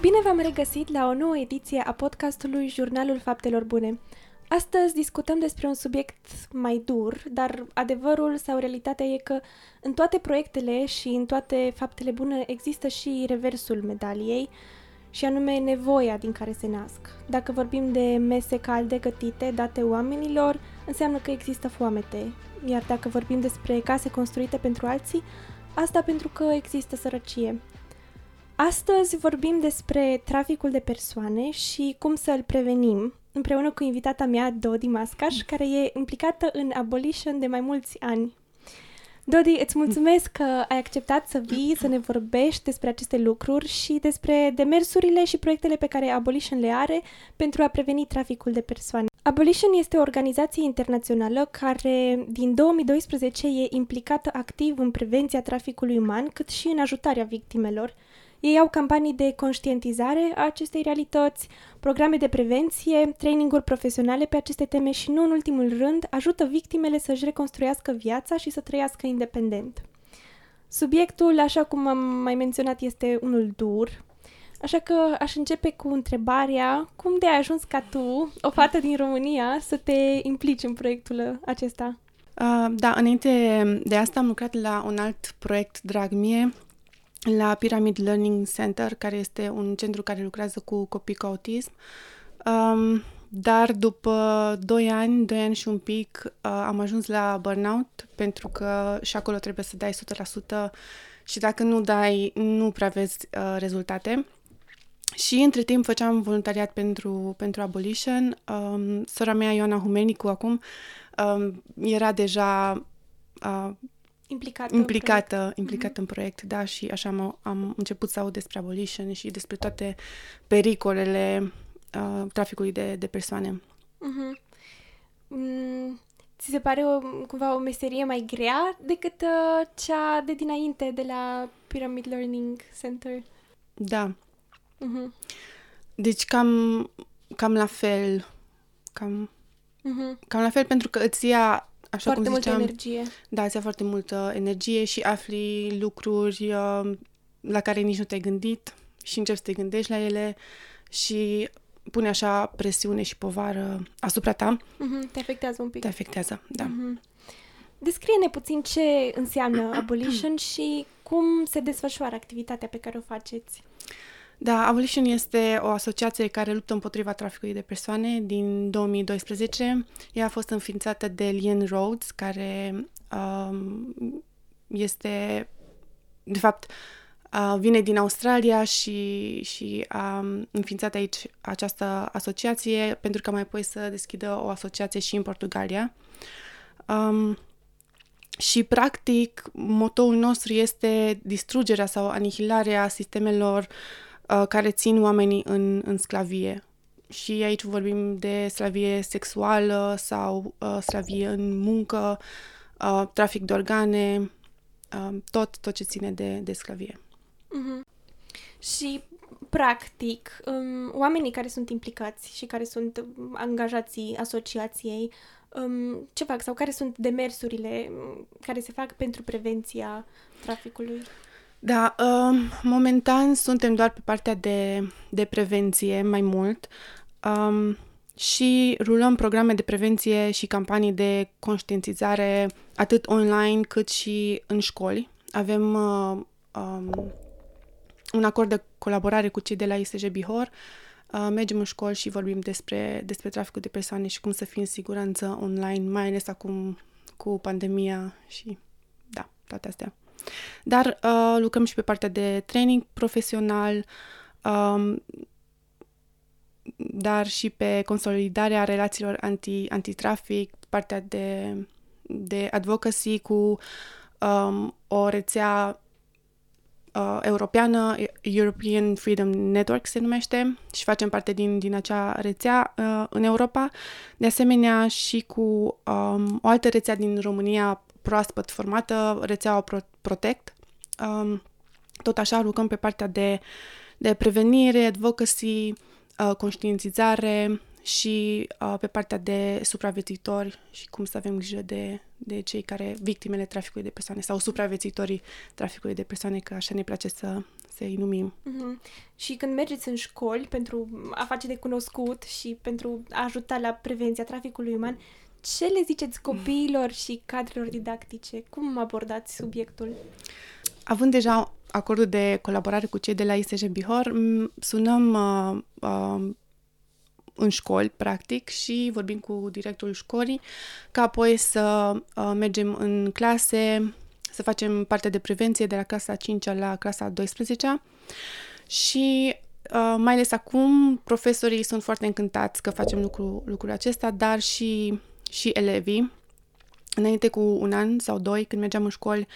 Bine v-am regăsit la o nouă ediție a podcastului Jurnalul Faptelor Bune. Astăzi discutăm despre un subiect mai dur, dar adevărul sau realitatea e că în toate proiectele și în toate faptele bune există și reversul medaliei, și anume nevoia din care se nasc. Dacă vorbim de mese calde gătite date oamenilor, înseamnă că există foamete, iar dacă vorbim despre case construite pentru alții, asta pentru că există sărăcie. Astăzi vorbim despre traficul de persoane și cum să îl prevenim, împreună cu invitata mea, Dodi Mascaș, care e implicată în abolition de mai mulți ani. Dodi, îți mulțumesc că ai acceptat să vii, să ne vorbești despre aceste lucruri și despre demersurile și proiectele pe care Abolition le are pentru a preveni traficul de persoane. Abolition este o organizație internațională care din 2012 e implicată activ în prevenția traficului uman, cât și în ajutarea victimelor – ei au campanii de conștientizare a acestei realități, programe de prevenție, traininguri profesionale pe aceste teme și, nu în ultimul rând, ajută victimele să-și reconstruiască viața și să trăiască independent. Subiectul, așa cum am mai menționat, este unul dur, așa că aș începe cu întrebarea cum de ai ajuns ca tu, o fată din România, să te implici în proiectul acesta? Uh, da, înainte de asta am lucrat la un alt proiect drag mie, la Pyramid Learning Center, care este un centru care lucrează cu copii cu autism. Um, dar după 2 ani, 2 ani și un pic, uh, am ajuns la burnout pentru că și acolo trebuie să dai 100% și dacă nu dai, nu prea vezi uh, rezultate. Și între timp făceam voluntariat pentru, pentru Abolition. Um, sora mea, Ioana Humenicu, acum, um, era deja uh, implicată, implicată, în proiect. implicată mm-hmm. în proiect, da, și așa am, am început să aud despre abolition și despre toate pericolele uh, traficului de, de persoane. Mm-hmm. Mm, ți se pare o, cumva o meserie mai grea decât uh, cea de dinainte de la Pyramid Learning Center? Da. Mm-hmm. Deci cam, cam la fel. Cam, mm-hmm. cam la fel pentru că îți ia Așa foarte cum ziceam, multă energie. Da, îți foarte multă energie și afli lucruri uh, la care nici nu te-ai gândit și începi să te gândești la ele și pune așa presiune și povară asupra ta. Mm-hmm, te afectează un pic. Te afectează, da. Mm-hmm. Descrie-ne puțin ce înseamnă abolition și cum se desfășoară activitatea pe care o faceți. Da, Abolition este o asociație care luptă împotriva traficului de persoane din 2012. Ea a fost înființată de Lien Rhodes, care um, este, de fapt, uh, vine din Australia și, și a înființat aici această asociație pentru că mai apoi să deschidă o asociație și în Portugalia. Um, și, practic, motoul nostru este distrugerea sau anihilarea sistemelor uh, Uh, care țin oamenii în, în sclavie. Și aici vorbim de sclavie sexuală sau uh, sclavie în muncă, uh, trafic de organe, uh, tot, tot ce ține de, de sclavie. Mm-hmm. Și, practic, um, oamenii care sunt implicați și care sunt angajații asociației, um, ce fac sau care sunt demersurile um, care se fac pentru prevenția traficului? Da, uh, momentan suntem doar pe partea de, de prevenție mai mult um, și rulăm programe de prevenție și campanii de conștientizare atât online cât și în școli. Avem uh, um, un acord de colaborare cu cei de la ISJ Bihor. Uh, mergem în școli și vorbim despre, despre traficul de persoane și cum să fii în siguranță online, mai ales acum cu pandemia și da, toate astea. Dar uh, lucrăm și pe partea de training profesional, um, dar și pe consolidarea relațiilor anti, antitrafic, partea de, de advocacy cu um, o rețea uh, europeană, European Freedom Network se numește, și facem parte din, din acea rețea uh, în Europa. De asemenea și cu um, o altă rețea din România, proaspăt formată, rețeaua Pro- Protect. Um, tot așa lucrăm pe partea de, de prevenire, advocacy, uh, conștientizare, și uh, pe partea de supraviețuitori și cum să avem grijă de, de cei care, victimele traficului de persoane sau supraviețuitorii traficului de persoane, că așa ne place să, să-i numim. Mm-hmm. Și când mergeți în școli pentru a face de cunoscut și pentru a ajuta la prevenția traficului uman, ce le ziceți copiilor și cadrelor didactice? Cum abordați subiectul? Având deja acordul de colaborare cu cei de la ISJ Bihor, sunăm uh, uh, în școli, practic, și vorbim cu directorul școlii, ca apoi să uh, mergem în clase, să facem parte de prevenție de la clasa 5 la clasa 12 și uh, mai ales acum profesorii sunt foarte încântați că facem lucru, lucrul acesta, dar și, și elevii. Înainte cu un an sau doi, când mergeam în școli,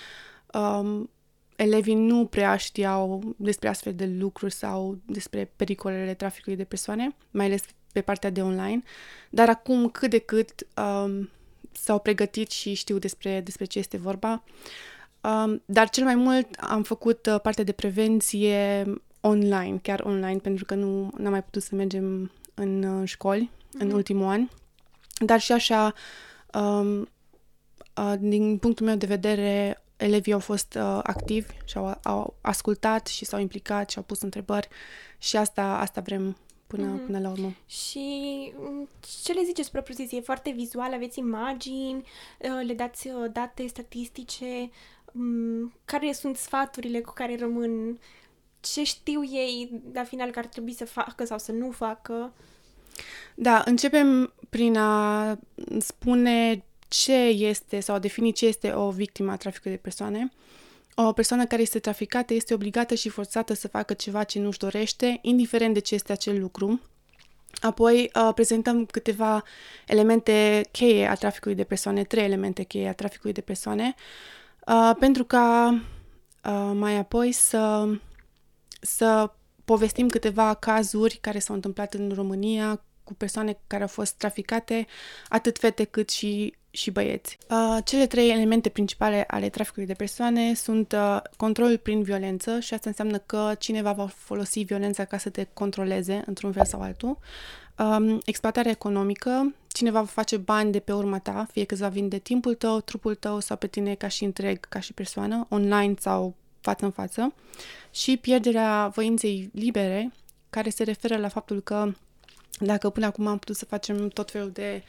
um, elevii nu prea știau despre astfel de lucruri sau despre pericolele traficului de persoane, mai ales pe partea de online, dar acum cât de cât um, s-au pregătit și știu despre, despre ce este vorba. Um, dar cel mai mult am făcut uh, partea de prevenție online, chiar online, pentru că nu am mai putut să mergem în uh, școli mm-hmm. în mhm. ultimul an. Dar și așa, um, uh, din punctul meu de vedere, elevii au fost uh, activi și au, au ascultat și s-au implicat și au pus întrebări și asta, asta vrem până, mm-hmm. până la urmă. Și mm, ce le ziceți propriu-zis? E foarte vizual, aveți imagini, uh, le dați uh, date statistice, mm, care sunt sfaturile cu care rămân, ce știu ei la final că ar trebui să facă sau să nu facă? Da, începem prin a spune ce este sau a defini ce este o victimă a traficului de persoane. O persoană care este traficată este obligată și forțată să facă ceva ce nu-și dorește, indiferent de ce este acel lucru. Apoi uh, prezentăm câteva elemente cheie a traficului de persoane, trei elemente cheie a traficului de persoane, uh, pentru ca uh, mai apoi să, să povestim câteva cazuri care s-au întâmplat în România cu persoane care au fost traficate, atât fete cât și și băieți. Uh, cele trei elemente principale ale traficului de persoane sunt uh, controlul prin violență și asta înseamnă că cineva va folosi violența ca să te controleze într-un fel sau altul. Um, exploatarea economică, cineva va face bani de pe urma ta, fie că îți va vinde timpul tău, trupul tău sau pe tine ca și întreg, ca și persoană, online sau față în față. Și pierderea voinței libere, care se referă la faptul că dacă până acum am putut să facem tot felul de,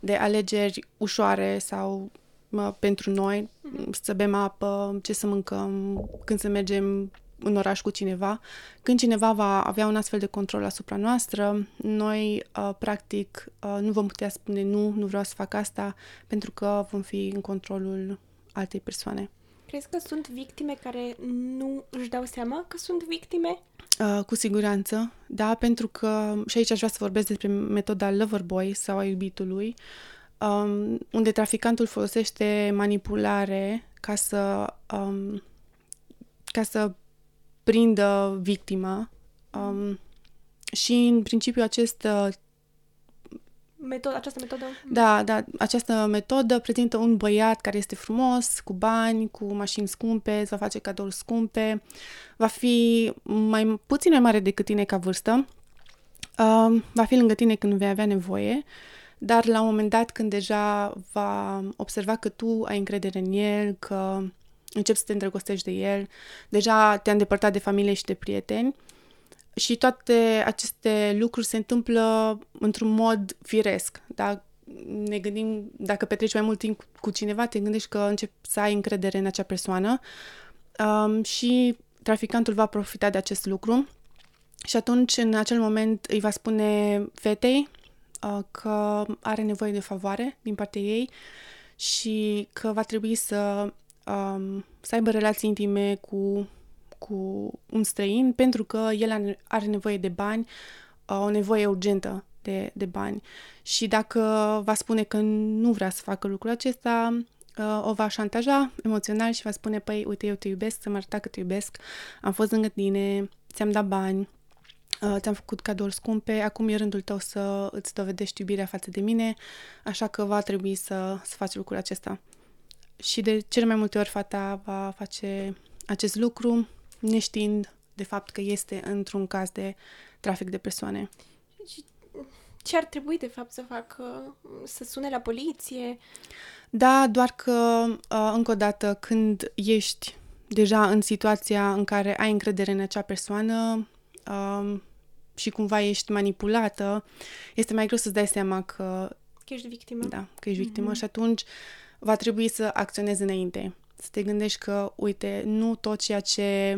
de alegeri ușoare sau mă, pentru noi, mm-hmm. să bem apă, ce să mâncăm, când să mergem în oraș cu cineva, când cineva va avea un astfel de control asupra noastră, noi, uh, practic, uh, nu vom putea spune nu, nu vreau să fac asta, pentru că vom fi în controlul altei persoane. Crezi că sunt victime care nu își dau seama că sunt victime? Uh, cu siguranță, da, pentru că și aici aș vrea să vorbesc despre metoda Loverboy sau a iubitului, um, unde traficantul folosește manipulare ca să, um, ca să prindă victima. Um, și în principiu acest uh, Metod- această metodă? Da, da, această metodă prezintă un băiat care este frumos, cu bani, cu mașini scumpe, îți va face cadouri scumpe, va fi mai puțin mai mare decât tine ca vârstă, uh, va fi lângă tine când vei avea nevoie, dar la un moment dat când deja va observa că tu ai încredere în el, că începi să te îndrăgostești de el, deja te-a îndepărtat de familie și de prieteni, și toate aceste lucruri se întâmplă într-un mod firesc. Da? Ne gândim, dacă petreci mai mult timp cu cineva, te gândești că începi să ai încredere în acea persoană um, și traficantul va profita de acest lucru și atunci, în acel moment, îi va spune fetei uh, că are nevoie de favoare din partea ei și că va trebui să, um, să aibă relații intime cu cu un străin pentru că el are nevoie de bani, o nevoie urgentă de, de bani. Și dacă va spune că nu vrea să facă lucrul acesta, o va șantaja emoțional și va spune, păi, uite, eu te iubesc, să mă arăta că te iubesc, am fost lângă tine, ți-am dat bani, ți-am făcut cadouri scumpe, acum e rândul tău să îți dovedești iubirea față de mine, așa că va trebui să, să faci lucrul acesta. Și de cele mai multe ori fata va face acest lucru neștiind de fapt că este într-un caz de trafic de persoane. Și ce ar trebui de fapt să facă? Să sune la poliție? Da, doar că, uh, încă o dată, când ești deja în situația în care ai încredere în acea persoană uh, și cumva ești manipulată, este mai greu să-ți dai seama că... Că ești victimă. Da, că ești victimă mm-hmm. și atunci va trebui să acționezi înainte. Să te gândești că, uite, nu tot ceea ce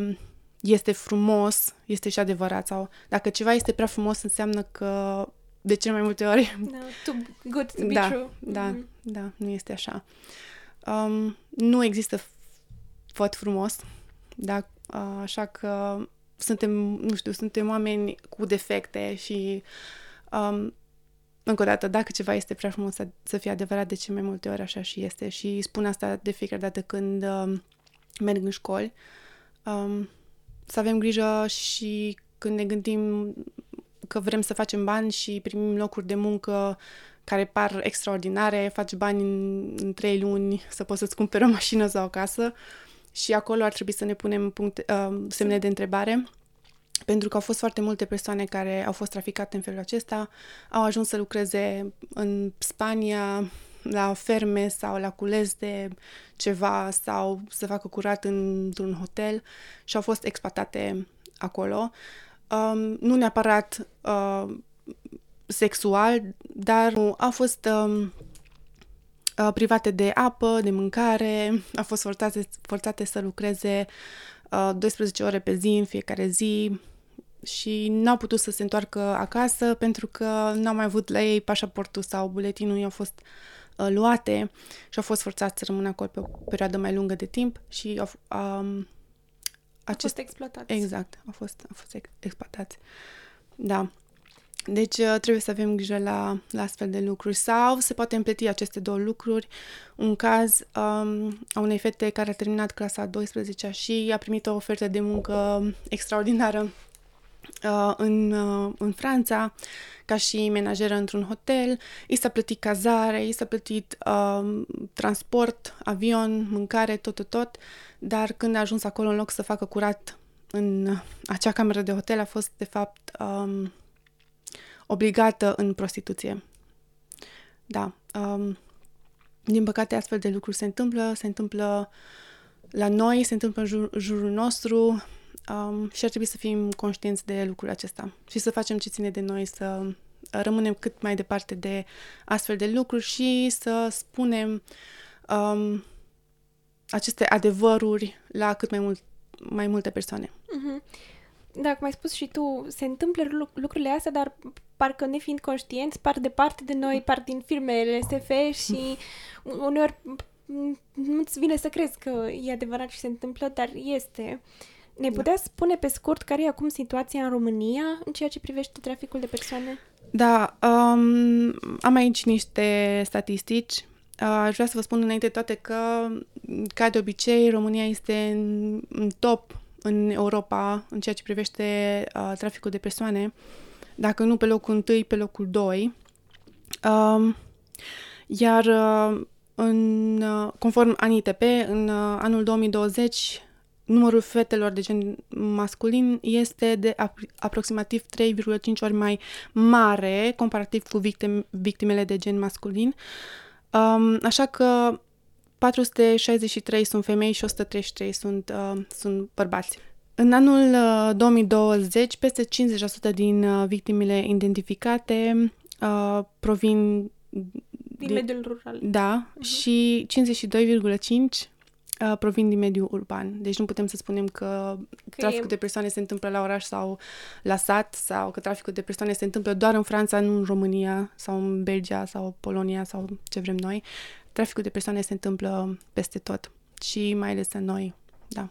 este frumos este și adevărat sau dacă ceva este prea frumos înseamnă că de cele mai multe ori... No, too good to be da, true. Da, mm-hmm. da, nu este așa. Um, nu există făt frumos, da, uh, așa că suntem, nu știu, suntem oameni cu defecte și um, încă o dată, dacă ceva este prea frumos să, să fie adevărat, de ce mai multe ori așa și este. Și spun asta de fiecare dată când um, merg în școli. Um, să avem grijă și când ne gândim că vrem să facem bani și primim locuri de muncă care par extraordinare, faci bani în, în trei luni să poți să-ți cumperi o mașină sau o casă și acolo ar trebui să ne punem puncte, uh, semne de întrebare pentru că au fost foarte multe persoane care au fost traficate în felul acesta, au ajuns să lucreze în Spania, la ferme sau la cules de ceva sau să facă curat într-un hotel și au fost exploatate acolo. Um, nu neapărat uh, sexual, dar au fost um, uh, private de apă, de mâncare, au fost forțate, forțate să lucreze uh, 12 ore pe zi în fiecare zi și n-au putut să se întoarcă acasă pentru că n-au mai avut la ei pașaportul sau buletinul i-au fost uh, luate și au fost forțați să rămână acolo pe o perioadă mai lungă de timp și au, um, acest... fost exploatați. Exact, au fost, au fost exploatați. Da. Deci uh, trebuie să avem grijă la, la astfel de lucruri. Sau se poate împleti aceste două lucruri. Un caz um, a unei fete care a terminat clasa 12 și a primit o ofertă de muncă extraordinară uh, în, uh, în Franța ca și menajeră într-un hotel. I s-a plătit cazare, i s-a plătit uh, transport, avion, mâncare, tot, tot, tot. Dar când a ajuns acolo, în loc să facă curat în acea cameră de hotel, a fost, de fapt, um, obligată în prostituție. Da. Um, din păcate, astfel de lucruri se întâmplă, se întâmplă la noi, se întâmplă în jur, jurul nostru um, și ar trebui să fim conștienți de lucrul acesta și să facem ce ține de noi, să rămânem cât mai departe de astfel de lucruri și să spunem um, aceste adevăruri la cât mai, mult, mai multe persoane. Mm-hmm. Da, cum ai spus și tu, se întâmplă lucrurile astea, dar parcă nefiind conștienți, par departe de noi, par din firmele SF și uneori nu-ți vine să crezi că e adevărat și se întâmplă, dar este. Ne da. putea spune pe scurt care e acum situația în România în ceea ce privește traficul de persoane? Da, um, am aici niște statistici. Uh, aș vrea să vă spun înainte toate că, ca de obicei, România este în, în top în Europa în ceea ce privește uh, traficul de persoane, dacă nu pe locul întâi, pe locul doi. Um, iar uh, în, uh, conform ANITP, în uh, anul 2020, numărul fetelor de gen masculin este de ap- aproximativ 3,5 ori mai mare comparativ cu victim- victimele de gen masculin. Um, așa că 463 sunt femei și 133 sunt, uh, sunt bărbați. În anul uh, 2020, peste 50% din uh, victimele identificate uh, provin din de, mediul rural. Da, uh-huh. și 52,5 uh, provin din mediul urban. Deci nu putem să spunem că, că traficul e... de persoane se întâmplă la oraș sau la sat sau că traficul de persoane se întâmplă doar în Franța, nu în România sau în Belgia sau Polonia sau ce vrem noi. Traficul de persoane se întâmplă peste tot și mai ales în noi, da.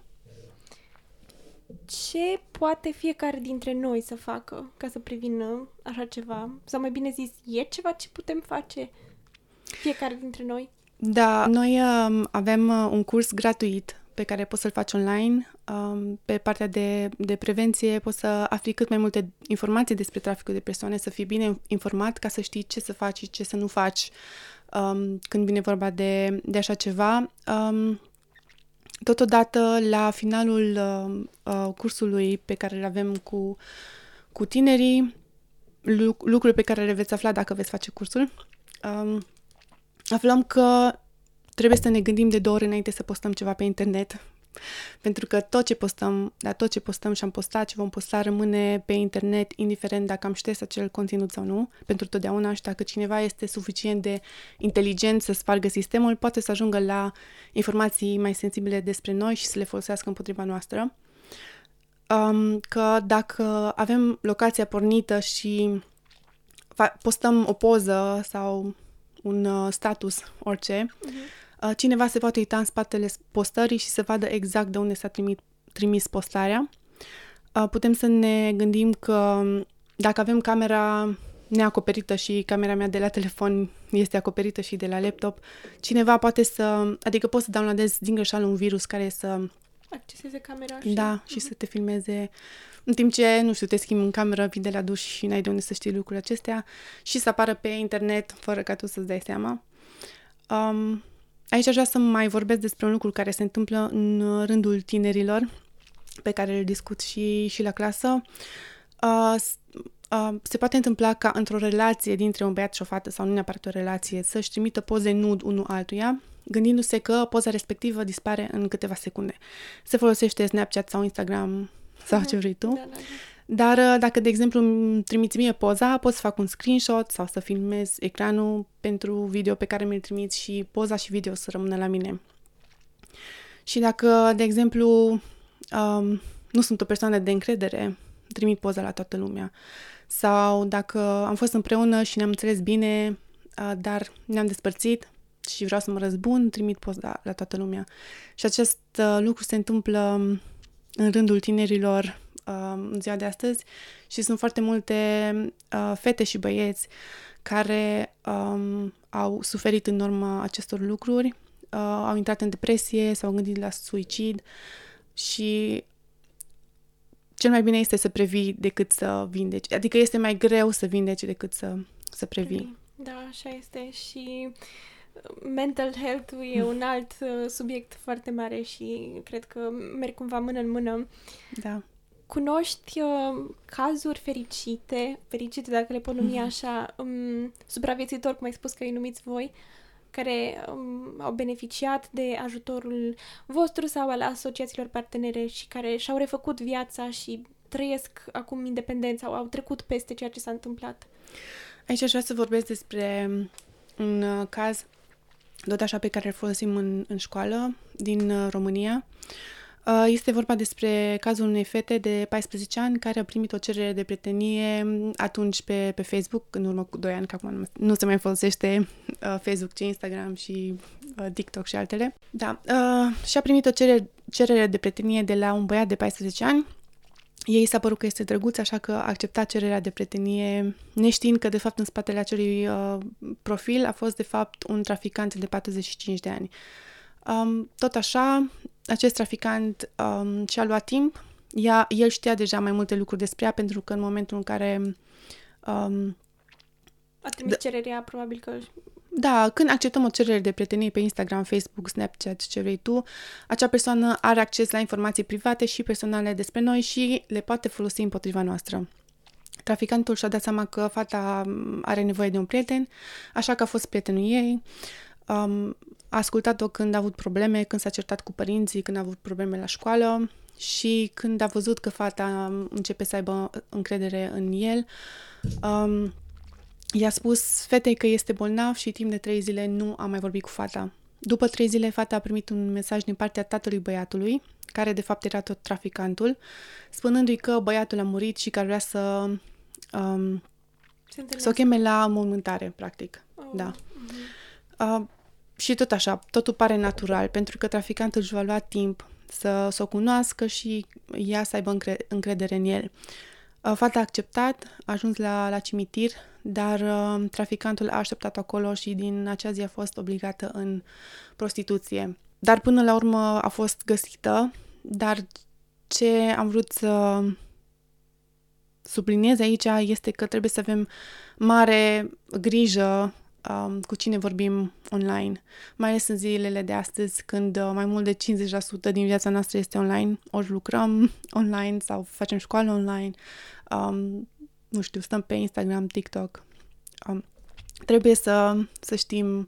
Ce poate fiecare dintre noi să facă ca să prevină așa ceva? Sau mai bine zis, e ceva ce putem face fiecare dintre noi? Da, noi um, avem uh, un curs gratuit pe care poți să-l faci online. Um, pe partea de, de prevenție poți să afli cât mai multe informații despre traficul de persoane, să fii bine informat ca să știi ce să faci și ce să nu faci um, când vine vorba de, de așa ceva. Um, totodată, la finalul uh, uh, cursului pe care îl avem cu, cu tinerii, lucruri pe care le veți afla dacă veți face cursul. Um, aflăm că trebuie să ne gândim de două ori înainte să postăm ceva pe internet. Pentru că tot ce postăm, dar tot ce postăm și am postat și vom posta rămâne pe internet, indiferent dacă am șters acel conținut sau nu, pentru totdeauna și dacă cineva este suficient de inteligent să spargă sistemul, poate să ajungă la informații mai sensibile despre noi și să le folosească împotriva noastră. Um, că dacă avem locația pornită și postăm o poză sau un uh, status, orice, uh-huh. cineva se poate uita în spatele postării și să vadă exact de unde s-a trimis, trimis postarea. Uh, putem să ne gândim că dacă avem camera neacoperită și camera mea de la telefon este acoperită și de la laptop, cineva poate să, adică poți să downloadezi din greșeală un virus care să acceseze camera și... Da, și uh-huh. să te filmeze în timp ce, nu știu, te schimbi în cameră, vii de la duș și n-ai de unde să știi lucrurile acestea și să apară pe internet fără ca tu să-ți dai seama. Um, aici aș vrea să mai vorbesc despre un lucru care se întâmplă în rândul tinerilor, pe care îl discut și, și la clasă. Uh, uh, se poate întâmpla ca într-o relație dintre un băiat și o fată, sau nu neapărat o relație, să-și trimită poze nud unul altuia, gândindu-se că poza respectivă dispare în câteva secunde. Se folosește Snapchat sau Instagram sau uh-huh. ce vrei tu. Da, da, da. Dar uh, dacă, de exemplu, îmi trimiți mie poza, pot să fac un screenshot sau să filmez ecranul pentru video pe care mi-l trimiți și poza și video să rămână la mine. Și dacă, de exemplu, um, nu sunt o persoană de încredere, trimit poza la toată lumea. Sau dacă am fost împreună și ne-am înțeles bine, uh, dar ne-am despărțit și vreau să mă răzbun, trimit poza la toată lumea. Și acest uh, lucru se întâmplă în rândul tinerilor uh, în ziua de astăzi și sunt foarte multe uh, fete și băieți care um, au suferit în urma acestor lucruri, uh, au intrat în depresie, s-au gândit la suicid și cel mai bine este să previi decât să vindeci. Adică este mai greu să vindeci decât să, să previi. Da, așa este și mental health e un alt uh, subiect foarte mare și cred că merg cumva mână în mână. Da. Cunoști uh, cazuri fericite, fericite dacă le pot numi mm-hmm. așa, um, supraviețuitori, cum ai spus că îi numiți voi, care um, au beneficiat de ajutorul vostru sau al asociațiilor partenere și care și-au refăcut viața și trăiesc acum independent sau au trecut peste ceea ce s-a întâmplat? Aici aș vrea să vorbesc despre un uh, caz tot așa pe care îl folosim în, în școală din uh, România. Uh, este vorba despre cazul unei fete de 14 ani care a primit o cerere de prietenie atunci pe, pe Facebook, în urmă cu 2 ani, că acum nu, nu se mai folosește uh, Facebook, ci Instagram și uh, TikTok și altele. Da, uh, și a primit o cerere, cerere de prietenie de la un băiat de 14 ani ei s-a părut că este drăguț, așa că a acceptat cererea de prietenie, neștiind că, de fapt, în spatele acelui uh, profil a fost, de fapt, un traficant de 45 de ani. Um, tot așa, acest traficant um, și-a luat timp. Ea, el știa deja mai multe lucruri despre ea, pentru că în momentul în care um, a trimis cererea, probabil că da, când acceptăm o cerere de prietenie pe Instagram, Facebook, Snapchat, ce vrei tu, acea persoană are acces la informații private și personale despre noi și le poate folosi împotriva noastră. Traficantul și-a dat seama că fata are nevoie de un prieten, așa că a fost prietenul ei, um, a ascultat-o când a avut probleme, când s-a certat cu părinții, când a avut probleme la școală și când a văzut că fata începe să aibă încredere în el, um, I-a spus fetei că este bolnav și timp de trei zile nu a mai vorbit cu fata. După trei zile, fata a primit un mesaj din partea tatălui băiatului, care de fapt era tot traficantul, spunându-i că băiatul a murit și că ar vrea să, um, să o cheme la mormântare, practic. Oh. Da. Uh-huh. Uh, și tot așa, totul pare natural, pentru că traficantul își va lua timp să, să o cunoască și ea să aibă încre- încredere în el. Uh, fata a acceptat, a ajuns la, la cimitir, dar uh, traficantul a așteptat acolo și din acea zi a fost obligată în prostituție. Dar până la urmă a fost găsită, dar ce am vrut să subliniez aici este că trebuie să avem mare grijă um, cu cine vorbim online, mai ales în zilele de astăzi, când uh, mai mult de 50% din viața noastră este online, ori lucrăm online sau facem școală online. Um, nu știu, stăm pe Instagram, TikTok. Um, trebuie să, să știm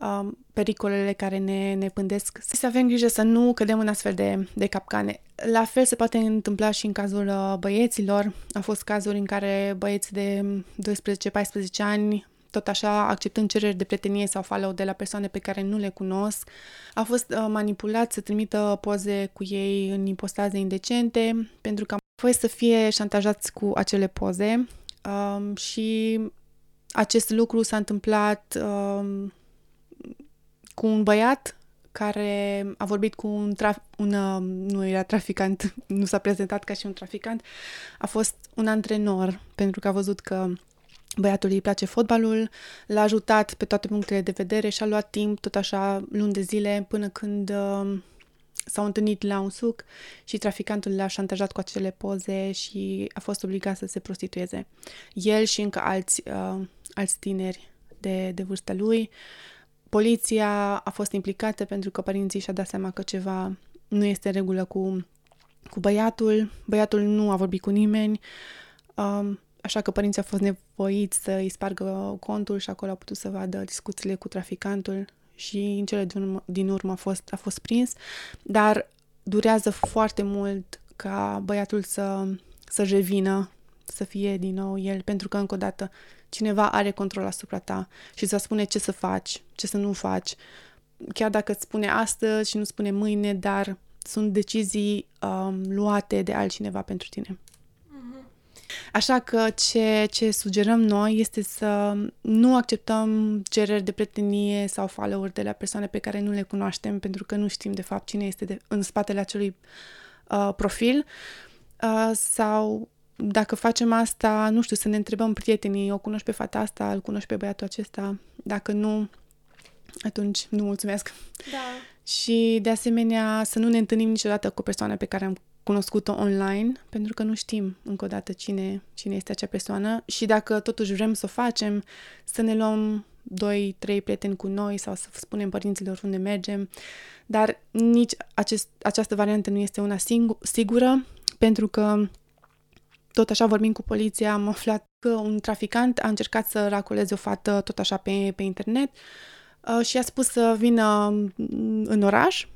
um, pericolele care ne, ne pândesc, să avem grijă să nu cădem în astfel de, de capcane. La fel se poate întâmpla și în cazul uh, băieților. Au fost cazuri în care băieți de 12-14 ani tot așa acceptând cereri de prietenie sau follow de la persoane pe care nu le cunosc. A fost uh, manipulat să trimită poze cu ei în impostaze indecente pentru că apoi să fie șantajați cu acele poze. Um, și acest lucru s-a întâmplat um, cu un băiat care a vorbit cu un, traf- un uh, nu era traficant, nu s-a prezentat ca și un traficant, a fost un antrenor pentru că a văzut că Băiatului îi place fotbalul, l-a ajutat pe toate punctele de vedere și a luat timp, tot așa, luni de zile, până când uh, s-au întâlnit la un suc și traficantul l-a șantajat cu acele poze și a fost obligat să se prostitueze. El și încă alți, uh, alți tineri de, de vârsta lui. Poliția a fost implicată pentru că părinții și-a dat seama că ceva nu este în regulă cu, cu băiatul. Băiatul nu a vorbit cu nimeni. Um, Așa că părinții au fost nevoiți să îi spargă contul și acolo au putut să vadă discuțiile cu traficantul și în cele din urmă, din urmă a, fost, a fost prins, dar durează foarte mult ca băiatul să, să revină, să fie din nou el, pentru că, încă o dată, cineva are control asupra ta și să spune ce să faci, ce să nu faci, chiar dacă îți spune astăzi și nu spune mâine, dar sunt decizii um, luate de altcineva pentru tine. Așa că ce, ce sugerăm noi este să nu acceptăm cereri de prietenie sau follow de la persoane pe care nu le cunoaștem pentru că nu știm de fapt cine este de, în spatele acelui uh, profil uh, sau dacă facem asta, nu știu, să ne întrebăm prietenii, o cunoști pe fata asta, îl cunoști pe băiatul acesta, dacă nu, atunci nu mulțumesc. Da. Și de asemenea să nu ne întâlnim niciodată cu persoane pe care am cunoscut-o online, pentru că nu știm încă o dată cine, cine este acea persoană și dacă totuși vrem să o facem, să ne luăm doi, trei prieteni cu noi sau să spunem părinților unde mergem, dar nici acest, această variantă nu este una singur, sigură, pentru că tot așa vorbim cu poliția, am aflat că un traficant a încercat să racoleze o fată tot așa pe, pe internet uh, și a spus să vină în oraș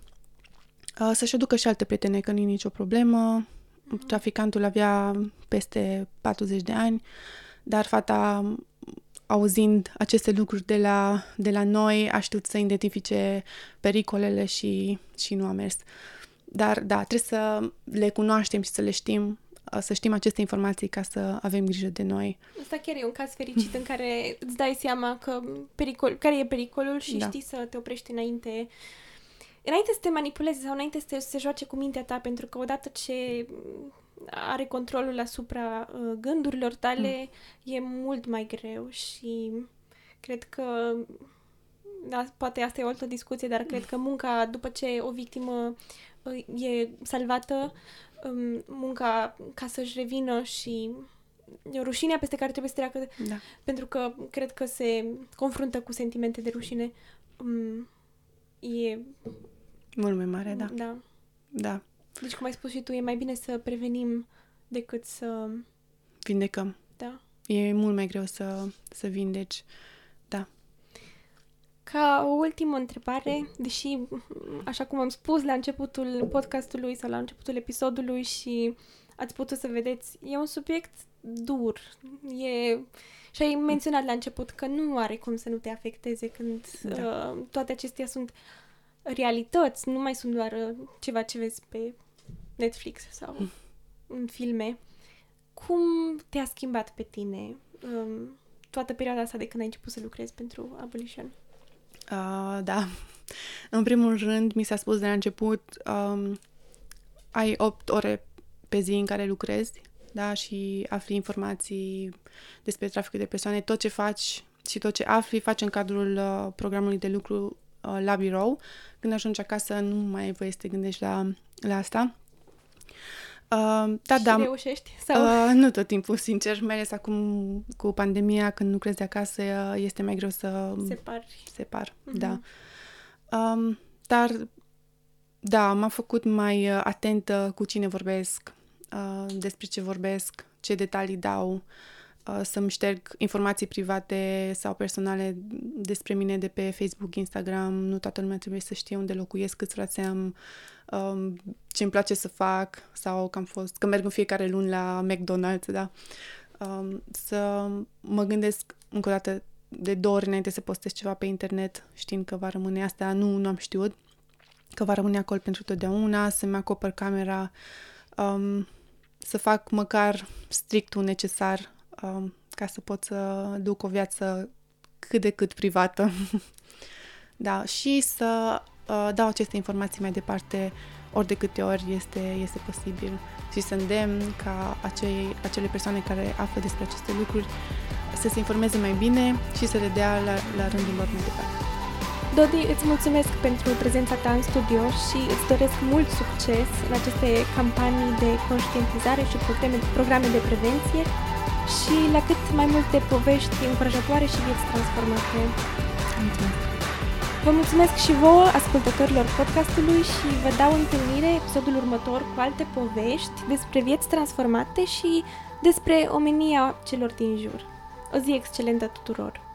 să-și aducă și alte prietene, că nu e nicio problemă. Mm-hmm. Traficantul avea peste 40 de ani, dar fata, auzind aceste lucruri de la, de la noi, a știut să identifice pericolele și, și nu a mers. Dar, da, trebuie să le cunoaștem și să le știm, să știm aceste informații ca să avem grijă de noi. Asta chiar e un caz fericit în care îți dai seama că pericol, care e pericolul și da. știi să te oprești înainte înainte să te manipuleze sau înainte să te, să se joace cu mintea ta, pentru că odată ce are controlul asupra uh, gândurilor tale, mm. e mult mai greu și cred că da, poate asta e o altă discuție, dar cred că munca după ce o victimă uh, e salvată, um, munca ca să-și revină și rușinea peste care trebuie să treacă, da. pentru că cred că se confruntă cu sentimente de rușine, um, e mult mai mare, da. Da. Da. Deci, cum ai spus și tu, e mai bine să prevenim decât să... Vindecăm. Da. E mult mai greu să, să vindeci. Da. Ca o ultimă întrebare, deși, așa cum am spus la începutul podcastului sau la începutul episodului și ați putut să vedeți, e un subiect dur. E... Și ai menționat la început că nu are cum să nu te afecteze când da. uh, toate acestea sunt realități, nu mai sunt doar uh, ceva ce vezi pe Netflix sau mm. în filme. Cum te-a schimbat pe tine um, toată perioada asta de când ai început să lucrezi pentru Abolition? Uh, da. În primul rând, mi s-a spus de la început, um, ai 8 ore pe zi în care lucrezi, da, și afli informații despre traficul de persoane. Tot ce faci și tot ce afli, faci în cadrul uh, programului de lucru uh, la birou. Când ajungi acasă, nu mai ai voie să te gândești la, la asta. Uh, da, și da. reușești? Sau? Uh, nu tot timpul, sincer. Mai ales acum cu pandemia, când nu crezi de acasă, este mai greu să... Separi. Separ, uh-huh. da. Um, dar, da, m-a făcut mai atentă cu cine vorbesc, uh, despre ce vorbesc, ce detalii dau. uh, să-mi șterg informații private sau personale despre mine de pe Facebook, Instagram. Nu toată lumea trebuie să știe unde locuiesc, câți frați am, um, ce îmi place să fac sau că am fost, că merg în fiecare luni la McDonald's, da? Um, să mă gândesc încă o dată de două ori înainte să postez ceva pe internet, știind că va rămâne asta, nu, nu am știut, că va rămâne acolo pentru totdeauna, să-mi acopăr camera, um, să fac măcar strictul necesar um, ca să pot să duc o viață cât de cât privată. da, și să uh, dau aceste informații mai departe ori de câte ori este, este posibil și să îndemn ca acei, acele persoane care află despre aceste lucruri să se informeze mai bine și să le dea la, la rândul lor mai departe. Dodi, îți mulțumesc pentru prezența ta în studio și îți doresc mult succes în aceste campanii de conștientizare și programe, programe de prevenție și la cât mai multe povești încurajatoare și vieți transformate. Mulțumesc! Vă mulțumesc și vouă, ascultătorilor podcastului și vă dau întâlnire episodul următor cu alte povești despre vieți transformate și despre omenia celor din jur. O zi excelentă tuturor!